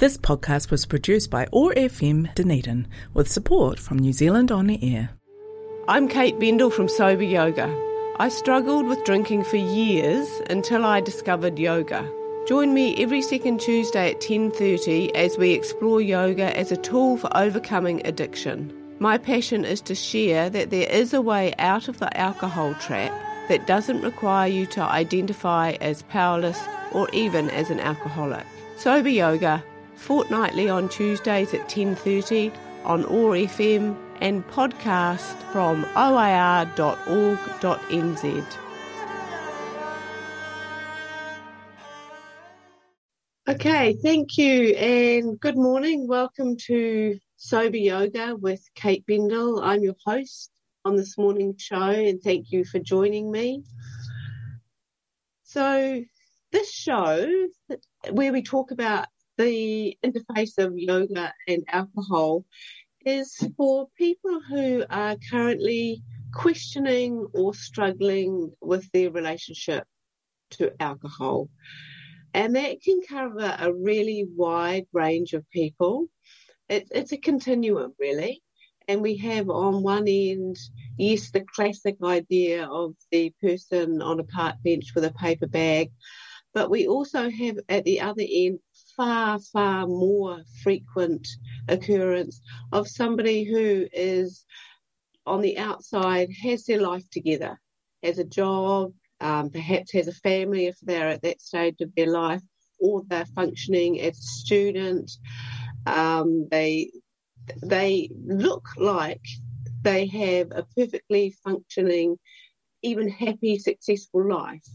This podcast was produced by OAR FM Dunedin with support from New Zealand On Air. I'm Kate Bendall from Sober Yoga. I struggled with drinking for years until I discovered yoga. Join me every second Tuesday at 10:30 as we explore yoga as a tool for overcoming addiction. My passion is to share that there is a way out of the alcohol trap that doesn't require you to identify as powerless or even as an alcoholic. Sober Yoga fortnightly on Tuesdays at 10:30 on OAR FM and podcast from oar.org.nz. Okay, thank you and good morning. Welcome to Sober Yoga with Kate Bendall. I'm your host on this morning's show and thank you for joining me. So, this show where we talk about the interface of yoga and alcohol is for people who are currently questioning or struggling with their relationship to alcohol. And that can cover a really wide range of people. It, it's a continuum, really. And we have on one end, yes, the classic idea of the person on a park bench with a paper bag. But we also have at the other end far, far more frequent occurrence of somebody who is on the outside, has their life together, has a job, um, perhaps has a family if they're at that stage of their life, or they're functioning as a student. Um, they they look like they have a perfectly functioning even happy, successful life.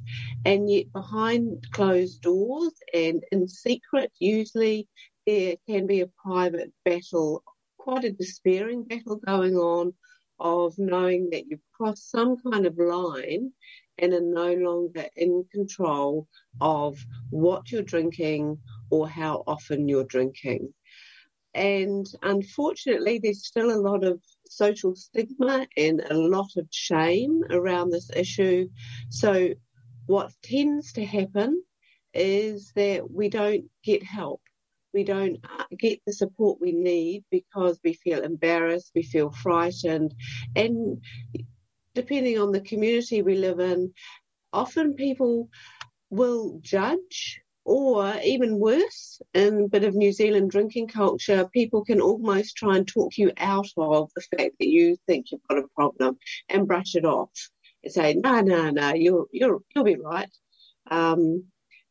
And yet, behind closed doors and in secret, usually there can be a private battle, quite a despairing battle going on of knowing that you've crossed some kind of line and are no longer in control of what you're drinking or how often you're drinking. And unfortunately, there's still a lot of social stigma and a lot of shame around this issue. So, what tends to happen is that we don't get help. We don't uh, get the support we need because we feel embarrassed, we feel frightened, and depending on the community we live in, often people will judge or even worse, in a bit of New Zealand drinking culture, people can almost try and talk you out of the fact that you think you've got a problem and brush it off and say, no, no, no, you'll, you'll, you'll be right. Um,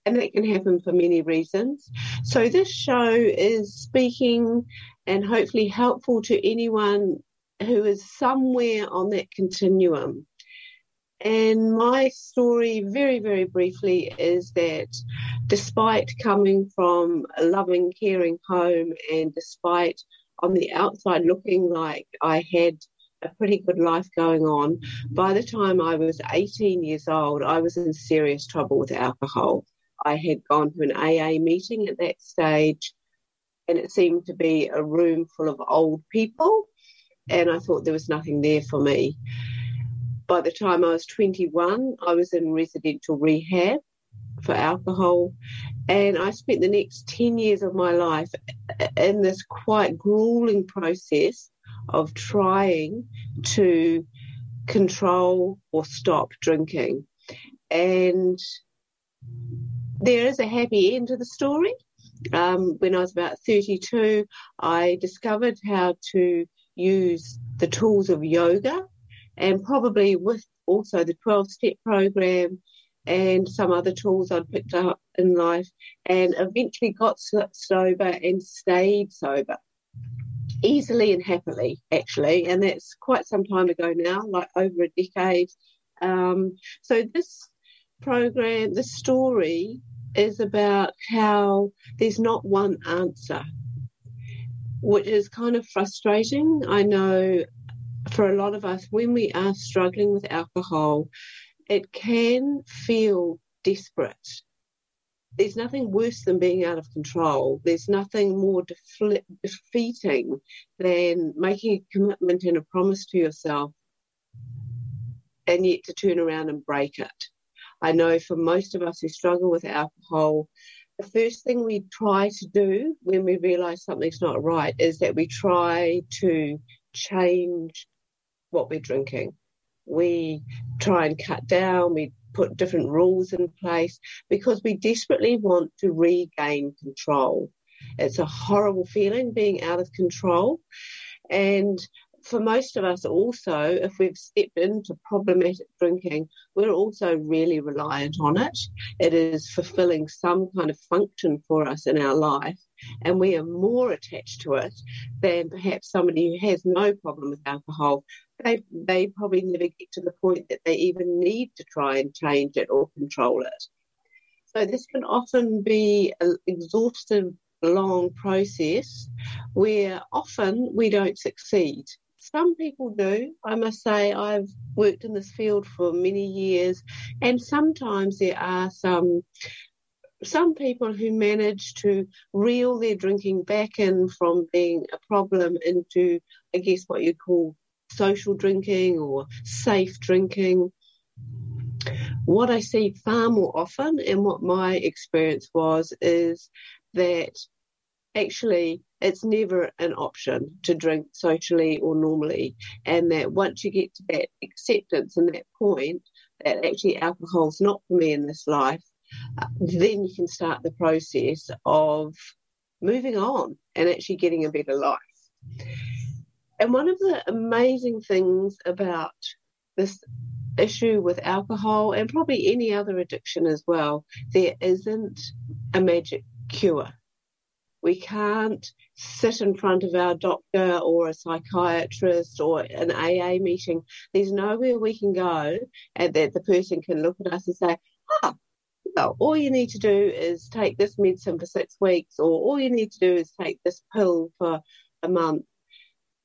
and that can happen for many reasons. So this show is speaking and hopefully helpful to anyone who is somewhere on that continuum. And my story, very, very briefly, is that despite coming from a loving, caring home, and despite on the outside looking like I had a pretty good life going on, by the time I was 18 years old, I was in serious trouble with alcohol. I had gone to an AA meeting at that stage, and it seemed to be a room full of old people, and I thought there was nothing there for me by the time I was 21, I was in residential rehab for alcohol. And I spent the next 10 years of my life in this quite grueling process of trying to control or stop drinking. And there is a happy end to the story. Um, when I was about 32, I discovered how to use the tools of yoga and probably with also the 12 step program and some other tools I'd picked up in life, and eventually got sober and stayed sober easily and happily, actually. And that's quite some time ago now, like over a decade. Um, so, this program, the story is about how there's not one answer, which is kind of frustrating. I know for a lot of us, when we are struggling with alcohol, it can feel desperate. There's nothing worse than being out of control. There's nothing more defle- defeating than making a commitment and a promise to yourself and yet to turn around and break it. I know for most of us who struggle with alcohol, the first thing we try to do when we realize something's not right is that we try to change what we're drinking. We try and cut down, we put different rules in place because we desperately want to regain control. It's a horrible feeling being out of control. And for most of us also, if we've stepped into problematic drinking, we're also really reliant on it. It is fulfilling some kind of function for us in our life, and we are more attached to it than perhaps somebody who has no problem with alcohol. They, they probably never get to the point that they even need to try and change it or control it. So this can often be an exhaustive long process where often we don't succeed. Some people do. I must say, I've worked in this field for many years, and sometimes there are some some people who manage to reel their drinking back in from being a problem into, I guess, what you call social drinking or safe drinking. What I see far more often, and what my experience was, is that actually it's never an option to drink socially or normally and that once you get to that acceptance and that point that actually alcohol's not for me in this life uh, then you can start the process of moving on and actually getting a better life and one of the amazing things about this issue with alcohol and probably any other addiction as well there isn't a magic cure we can't sit in front of our doctor or a psychiatrist or an AA meeting. There's nowhere we can go and that the person can look at us and say, ah, well, all you need to do is take this medicine for six weeks, or all you need to do is take this pill for a month.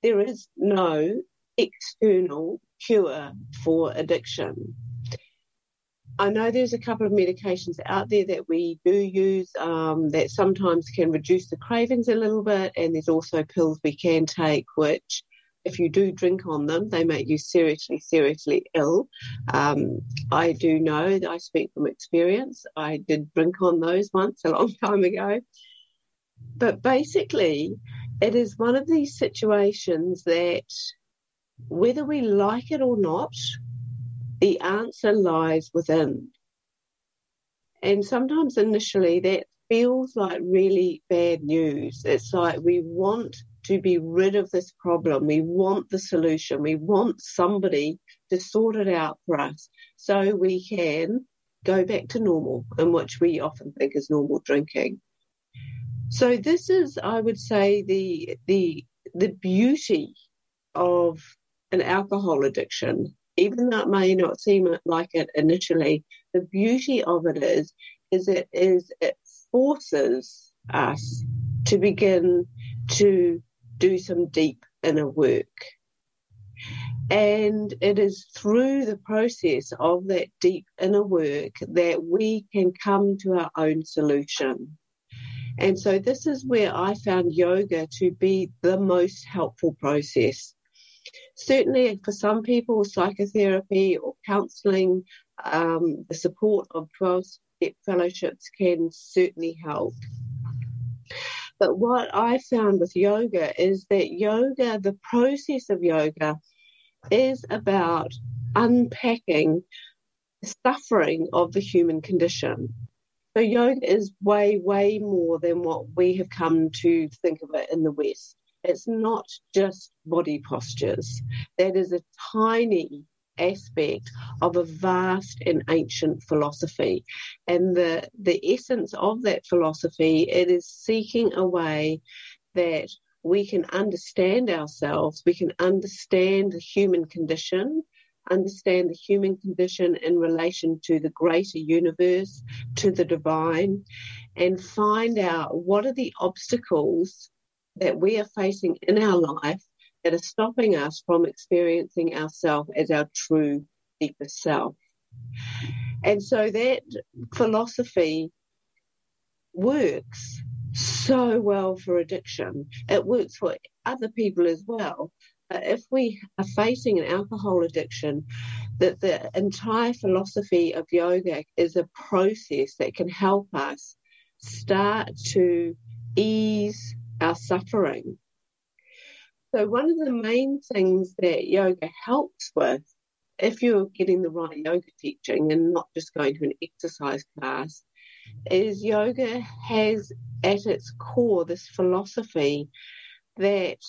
There is no external cure for addiction. I know there's a couple of medications out there that we do use um, that sometimes can reduce the cravings a little bit, and there's also pills we can take which, if you do drink on them, they make you seriously, seriously ill. Um, I do know I speak from experience. I did drink on those once a long time ago. But basically, it is one of these situations that whether we like it or not, the answer lies within. And sometimes initially that feels like really bad news. It's like we want to be rid of this problem. We want the solution. We want somebody to sort it out for us so we can go back to normal, in which we often think is normal drinking. So this is, I would say, the the the beauty of an alcohol addiction even though it may not seem like it initially, the beauty of it is, is it is it forces us to begin to do some deep inner work. And it is through the process of that deep inner work that we can come to our own solution. And so this is where I found yoga to be the most helpful process certainly for some people, psychotherapy or counselling, um, the support of 12 step fellowships can certainly help. But what I found with yoga is that yoga, the process of yoga, is about unpacking the suffering of the human condition. So, yoga is way, way more than what we have come to think of it in the West. It's not just body postures. That is a tiny aspect of a vast and ancient philosophy. And the, the essence of that philosophy, it is seeking a way that we can understand ourselves, we can understand the human condition, understand the human condition in relation to the greater universe, to the divine, and find out what are the obstacles that we are facing in our life that are stopping us from experiencing ourselves as our true deeper self. And so that philosophy works so well for addiction. It works for other people as well. If we are facing an alcohol addiction, that the entire philosophy of yoga is a process that can help us start to ease our suffering. So, one of the main things that yoga helps with, if you're getting the right yoga teaching and not just going to an exercise class, is yoga has at its core this philosophy that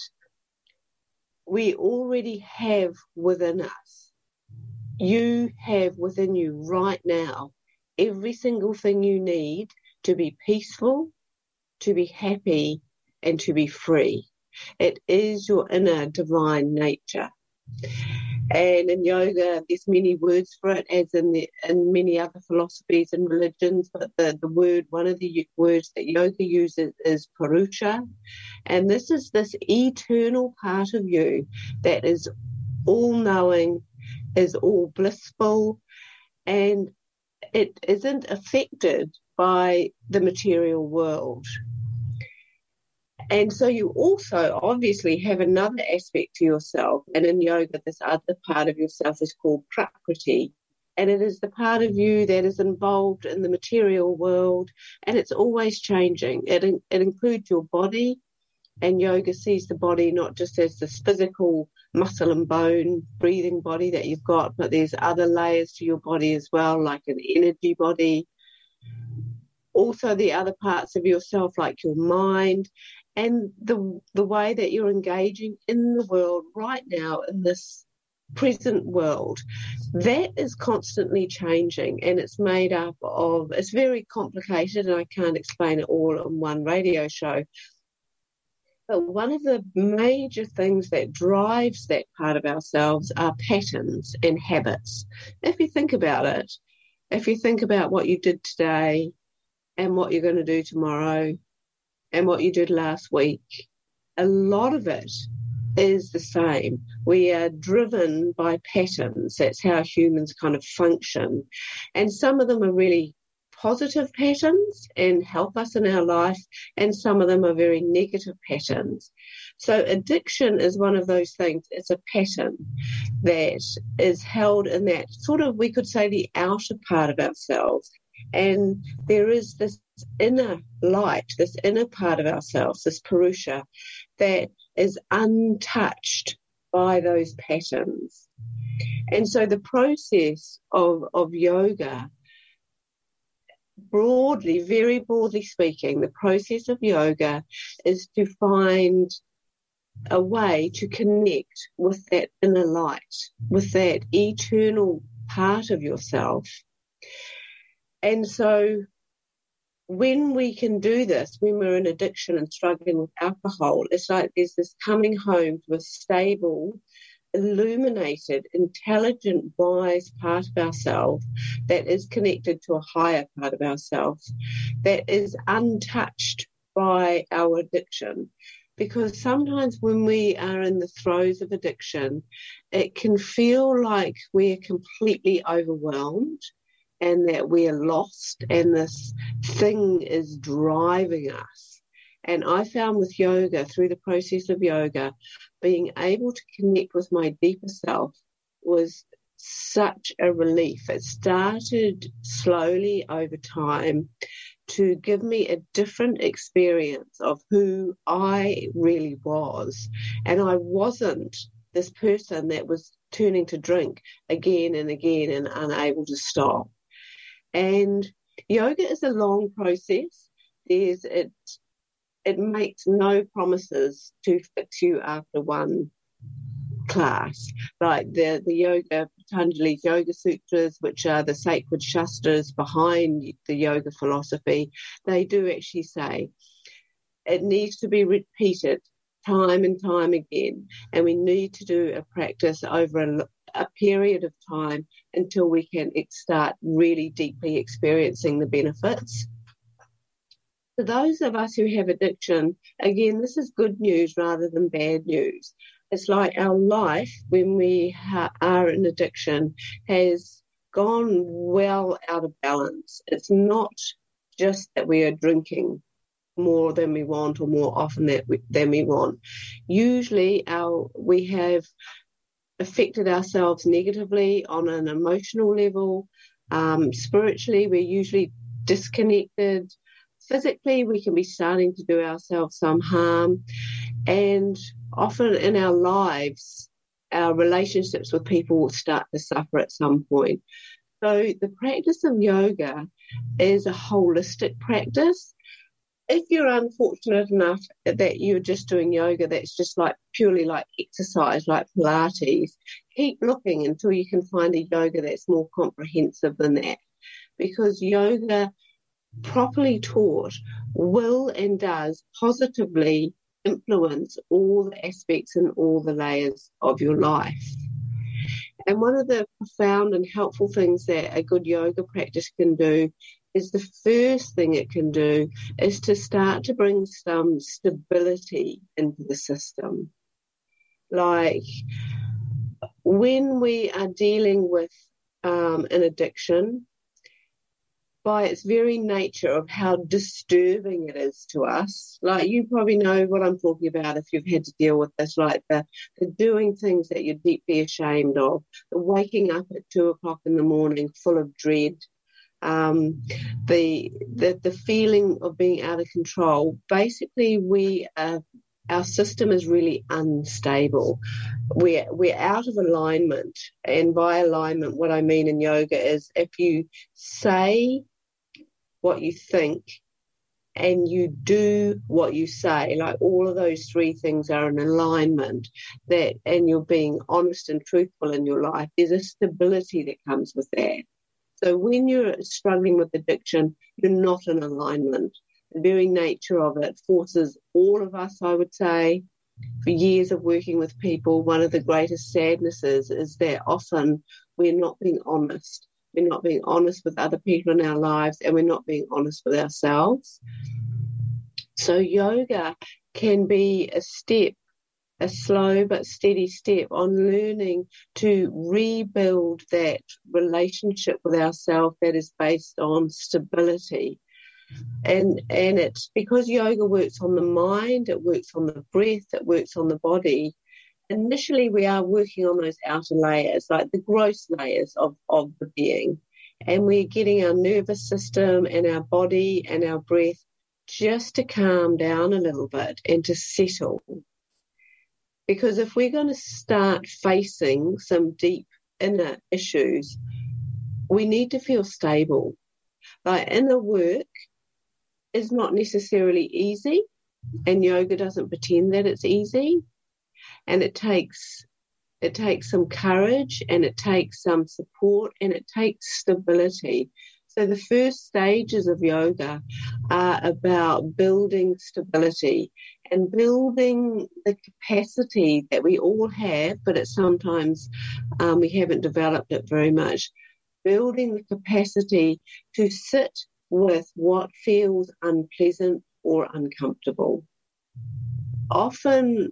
we already have within us. You have within you right now every single thing you need to be peaceful, to be happy, and to be free. It is your inner divine nature. And in yoga, there's many words for it, as in the, in many other philosophies and religions. But the, the word, one of the words that yoga uses is purusha, and this is this eternal part of you that is all knowing, is all blissful, and it isn't affected by the material world. And so you also obviously have another aspect to yourself. And in yoga, this other part of yourself is called prakriti. And it is the part of you that is involved in the material world and it's always changing. It, it includes your body, and yoga sees the body not just as this physical muscle and bone breathing body that you've got, but there's other layers to your body as well, like an energy body. Also, the other parts of yourself, like your mind and the the way that you're engaging in the world right now in this present world that is constantly changing and it's made up of it's very complicated and I can't explain it all on one radio show. But one of the major things that drives that part of ourselves are patterns and habits. If you think about it if you think about what you did today and what you're going to do tomorrow and what you did last week, a lot of it is the same. We are driven by patterns. That's how humans kind of function. And some of them are really positive patterns and help us in our life, and some of them are very negative patterns. So, addiction is one of those things. It's a pattern that is held in that sort of, we could say, the outer part of ourselves. And there is this inner light, this inner part of ourselves, this Purusha, that is untouched by those patterns. And so the process of, of yoga, broadly, very broadly speaking, the process of yoga is to find a way to connect with that inner light, with that eternal part of yourself. And so when we can do this, when we're in addiction and struggling with alcohol, it's like there's this coming home to a stable, illuminated, intelligent, wise part of ourselves that is connected to a higher part of ourselves that is untouched by our addiction. Because sometimes when we are in the throes of addiction, it can feel like we're completely overwhelmed and that we are lost mm-hmm. and this thing is driving us. And I found with yoga, through the process of yoga, being able to connect with my deeper self was such a relief. It started slowly over time to give me a different experience of who I really was. And I wasn't this person that was turning to drink again and again and unable to stop. And yoga is a long process. There's it it makes no promises to fix you after one class. Like the, the yoga, Patanjali's Yoga Sutras, which are the sacred shastras behind the yoga philosophy, they do actually say it needs to be repeated time and time again. And we need to do a practice over a, a period of time until we can start really deeply experiencing the benefits. For those of us who have addiction, again, this is good news rather than bad news. It's like our life when we ha- are in addiction has gone well out of balance. It's not just that we are drinking more than we want or more often that we, than we want. Usually, our we have affected ourselves negatively on an emotional level. Um, spiritually, we're usually disconnected. physically, we can be starting to do ourselves some harm. And often in our lives, our relationships with people will start to suffer at some point. So the practice of yoga is a holistic practice. If you're unfortunate enough that you're just doing yoga that's just like purely like exercise, like Pilates, keep looking until you can find a yoga that's more comprehensive than that. Because yoga, properly taught, will and does positively influence all the aspects and all the layers of your life. And one of the profound and helpful things that a good yoga practice can do is the first thing it can do is to start to bring some stability into the system. Like when we are dealing with um, an addiction, by its very nature of how disturbing it is to us. Like you probably know what I'm talking about if you've had to deal with this, like the, the doing things that you're deeply ashamed of, the waking up at two o'clock in the morning full of dread, um, the, the the feeling of being out of control. Basically, we are our system is really unstable. We're we're out of alignment, and by alignment, what I mean in yoga is if you say what you think and you do what you say like all of those three things are in alignment that and you're being honest and truthful in your life there's a stability that comes with that so when you're struggling with addiction you're not in alignment. The very nature of it forces all of us i would say. For years of working with people one of the greatest sadnesses is that often we're not being honest. We're not being honest with other people in our lives, and we're not being honest with ourselves. So, yoga can be a step, a slow but steady step on learning to rebuild that relationship with ourselves that is based on stability. And and it's because yoga works on the mind, it works on the breath, it works on the body initially we are working on those outer layers, like the gross layers of, of the being. And we're getting our nervous system and our body and our breath just to calm down a little bit and to settle. Because if we're going to start facing some deep inner issues, we need to feel stable. Like inner work is not necessarily easy, and yoga doesn't pretend that it's easy and it takes it takes some courage and it takes some support and it takes stability. So the first stages of yoga are about building stability and building the capacity that we all have, but it's sometimes um, we haven't developed it very much. Building the capacity to sit with what feels unpleasant or uncomfortable. Often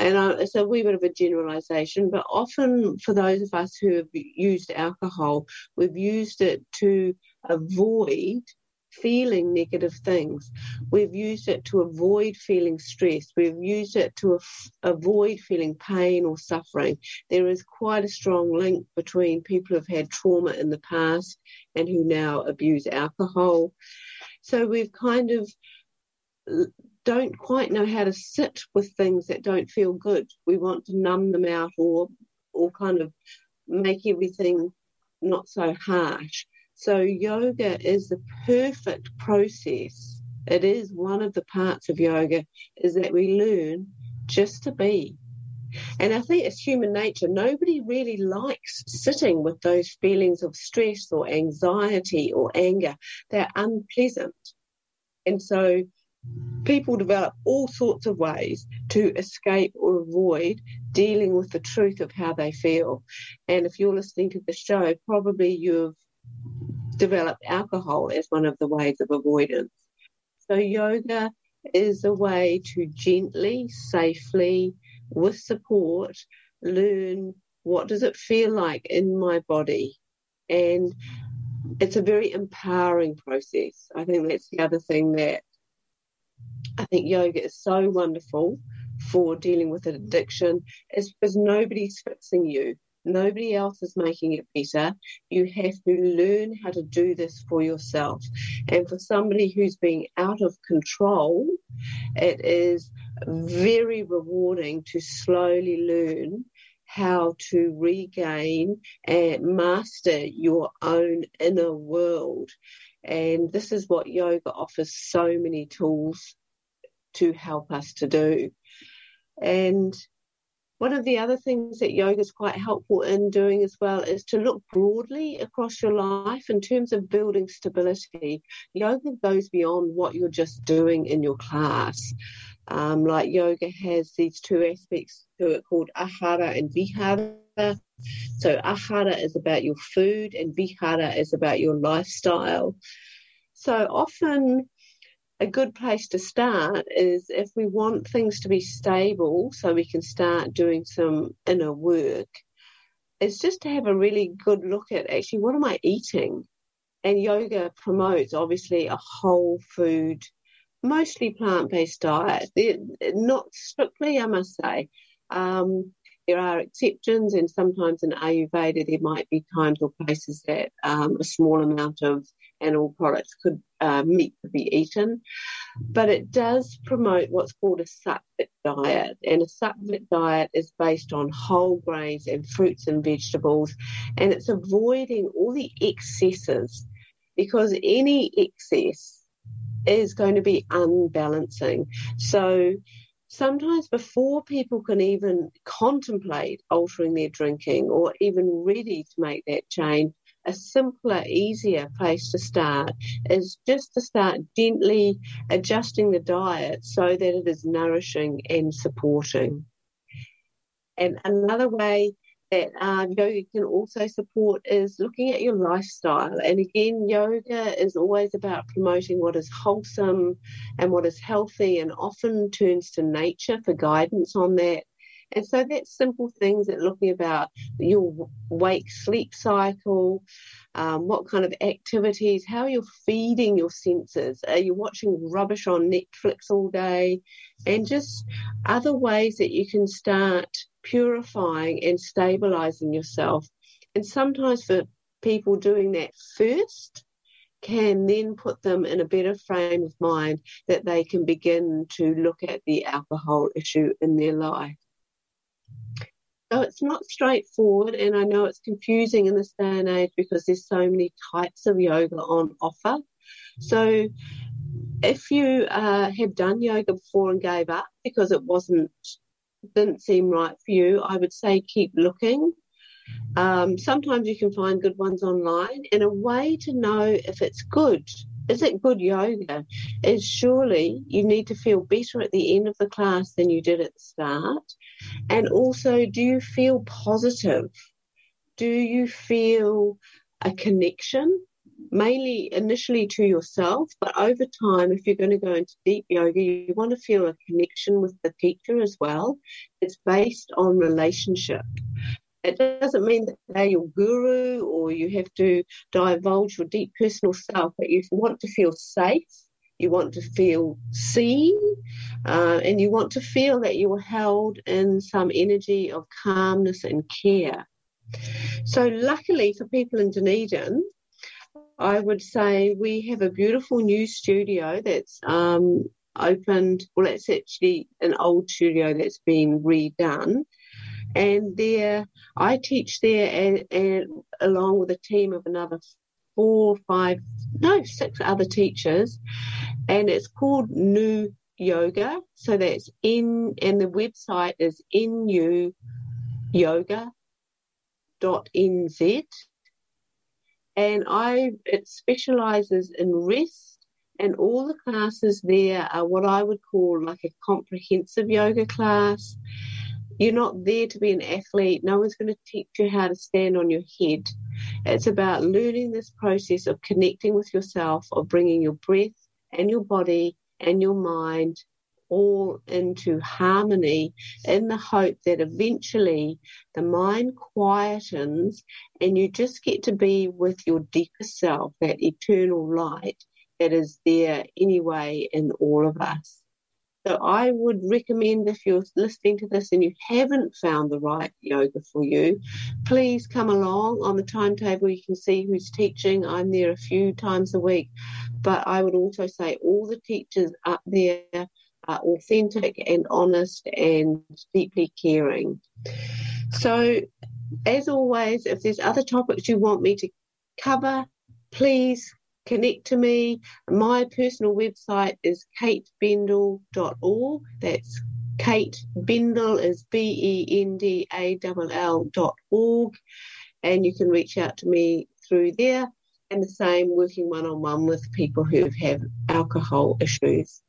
and I, it's a wee bit of a generalization, but often for those of us who have used alcohol, we've used it to avoid feeling negative things. We've used it to avoid feeling stressed. We've used it to af- avoid feeling pain or suffering. There is quite a strong link between people who've had trauma in the past and who now abuse alcohol. So we've kind of don't quite know how to sit with things that don't feel good. We want to numb them out or or kind of make everything not so harsh. So yoga is the perfect process. It is one of the parts of yoga is that we learn just to be. And I think it's human nature. Nobody really likes sitting with those feelings of stress or anxiety or anger. They're unpleasant. And so People develop all sorts of ways to escape or avoid dealing with the truth of how they feel. And if you're listening to the show, probably you've developed alcohol as one of the ways of avoidance. So, yoga is a way to gently, safely, with support, learn what does it feel like in my body. And it's a very empowering process. I think that's the other thing that I think yoga is so wonderful for dealing with an addiction is because nobody's fixing you. Nobody else is making it better. You have to learn how to do this for yourself. And for somebody who's being out of control, it is very rewarding to slowly learn how to regain and master your own inner world. And this is what yoga offers so many tools to help us to do. And one of the other things that yoga is quite helpful in doing as well is to look broadly across your life in terms of building stability. Yoga goes beyond what you're just doing in your class. Um, like yoga has these two aspects to it called ahara and vihara. So ahara is about your food and vihara is about your lifestyle. So often a good place to start is if we want things to be stable so we can start doing some inner work, is just to have a really good look at actually what am I eating? And yoga promotes obviously a whole food, mostly plant based diet. They're not strictly, I must say. Um, there are exceptions, and sometimes in Ayurveda there might be times or places that um, a small amount of animal products could uh, meat to be eaten. But it does promote what's called a sattvic diet, and a sattvic diet is based on whole grains and fruits and vegetables, and it's avoiding all the excesses because any excess is going to be unbalancing. So sometimes before people can even contemplate altering their drinking or even ready to make that change, a simpler, easier place to start is just to start gently adjusting the diet so that it is nourishing and supporting. And another way that um, yoga can also support is looking at your lifestyle. And again, yoga is always about promoting what is wholesome and what is healthy, and often turns to nature for guidance on that. And so that's simple things that looking about your wake sleep cycle, um, what kind of activities, how you're feeding your senses. Are you watching rubbish on Netflix all day? And just other ways that you can start purifying and stabilizing yourself. And sometimes for people doing that first, can then put them in a better frame of mind that they can begin to look at the alcohol issue in their life. It's not straightforward, and I know it's confusing in this day and age because there's so many types of yoga on offer. So if you uh, have done yoga before and gave up because it wasn't didn't seem right for you, I would say keep looking. Um, sometimes you can find good ones online, and a way to know if it's good is it good yoga? Is surely you need to feel better at the end of the class than you did at the start. And also, do you feel positive? Do you feel a connection? Mainly initially to yourself, but over time, if you're going to go into deep yoga, you want to feel a connection with the teacher as well. It's based on relationship. It doesn't mean that they're your guru or you have to divulge your deep personal self, but you want to feel safe, you want to feel seen, uh, and you want to feel that you are held in some energy of calmness and care. So, luckily for people in Dunedin, I would say we have a beautiful new studio that's um, opened. Well, it's actually an old studio that's been redone and there I teach there and, and along with a team of another four, five, no, six other teachers, and it's called New Yoga. So that's in, and the website is nu and I it specializes in rest and all the classes there are what I would call like a comprehensive yoga class you're not there to be an athlete. No one's going to teach you how to stand on your head. It's about learning this process of connecting with yourself, of bringing your breath and your body and your mind all into harmony in the hope that eventually the mind quietens and you just get to be with your deeper self, that eternal light that is there anyway in all of us. So I would recommend if you're listening to this and you haven't found the right yoga for you, please come along on the timetable. You can see who's teaching. I'm there a few times a week, but I would also say all the teachers up there are authentic and honest and deeply caring. So, as always, if there's other topics you want me to cover, please connect to me. My personal website is katebendall.org. That's Kate Bendall is B E N D A L L dot org. And you can reach out to me through there. And the same working one on one with people who have alcohol issues.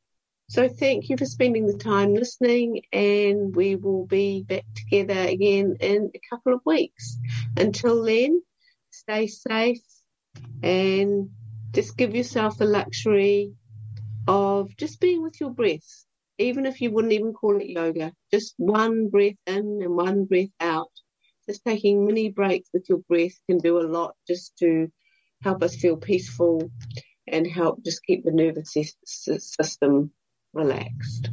So thank you for spending the time listening, and we will be back together again in a couple of weeks. Until then, stay safe and just give yourself the luxury of just being with your breath, even if you wouldn't even call it yoga. Just one breath in and one breath out. Just taking mini breaks with your breath can do a lot just to help us feel peaceful and help just keep the nervous system relaxed.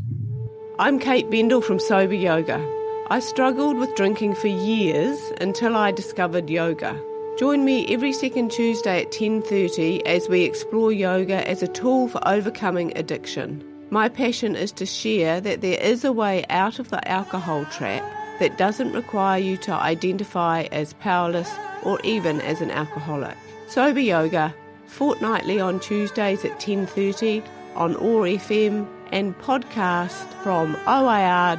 I'm Kate Bendall from Sober Yoga. I struggled with drinking for years until I discovered yoga. Join me every second Tuesday at 10:30 as we explore yoga as a tool for overcoming addiction. My passion is to share that there is a way out of the alcohol trap that doesn't require you to identify as powerless or even as an alcoholic. Sober Yoga, fortnightly on Tuesdays at 10:30 on OAR FM and podcast from oar.org.nz.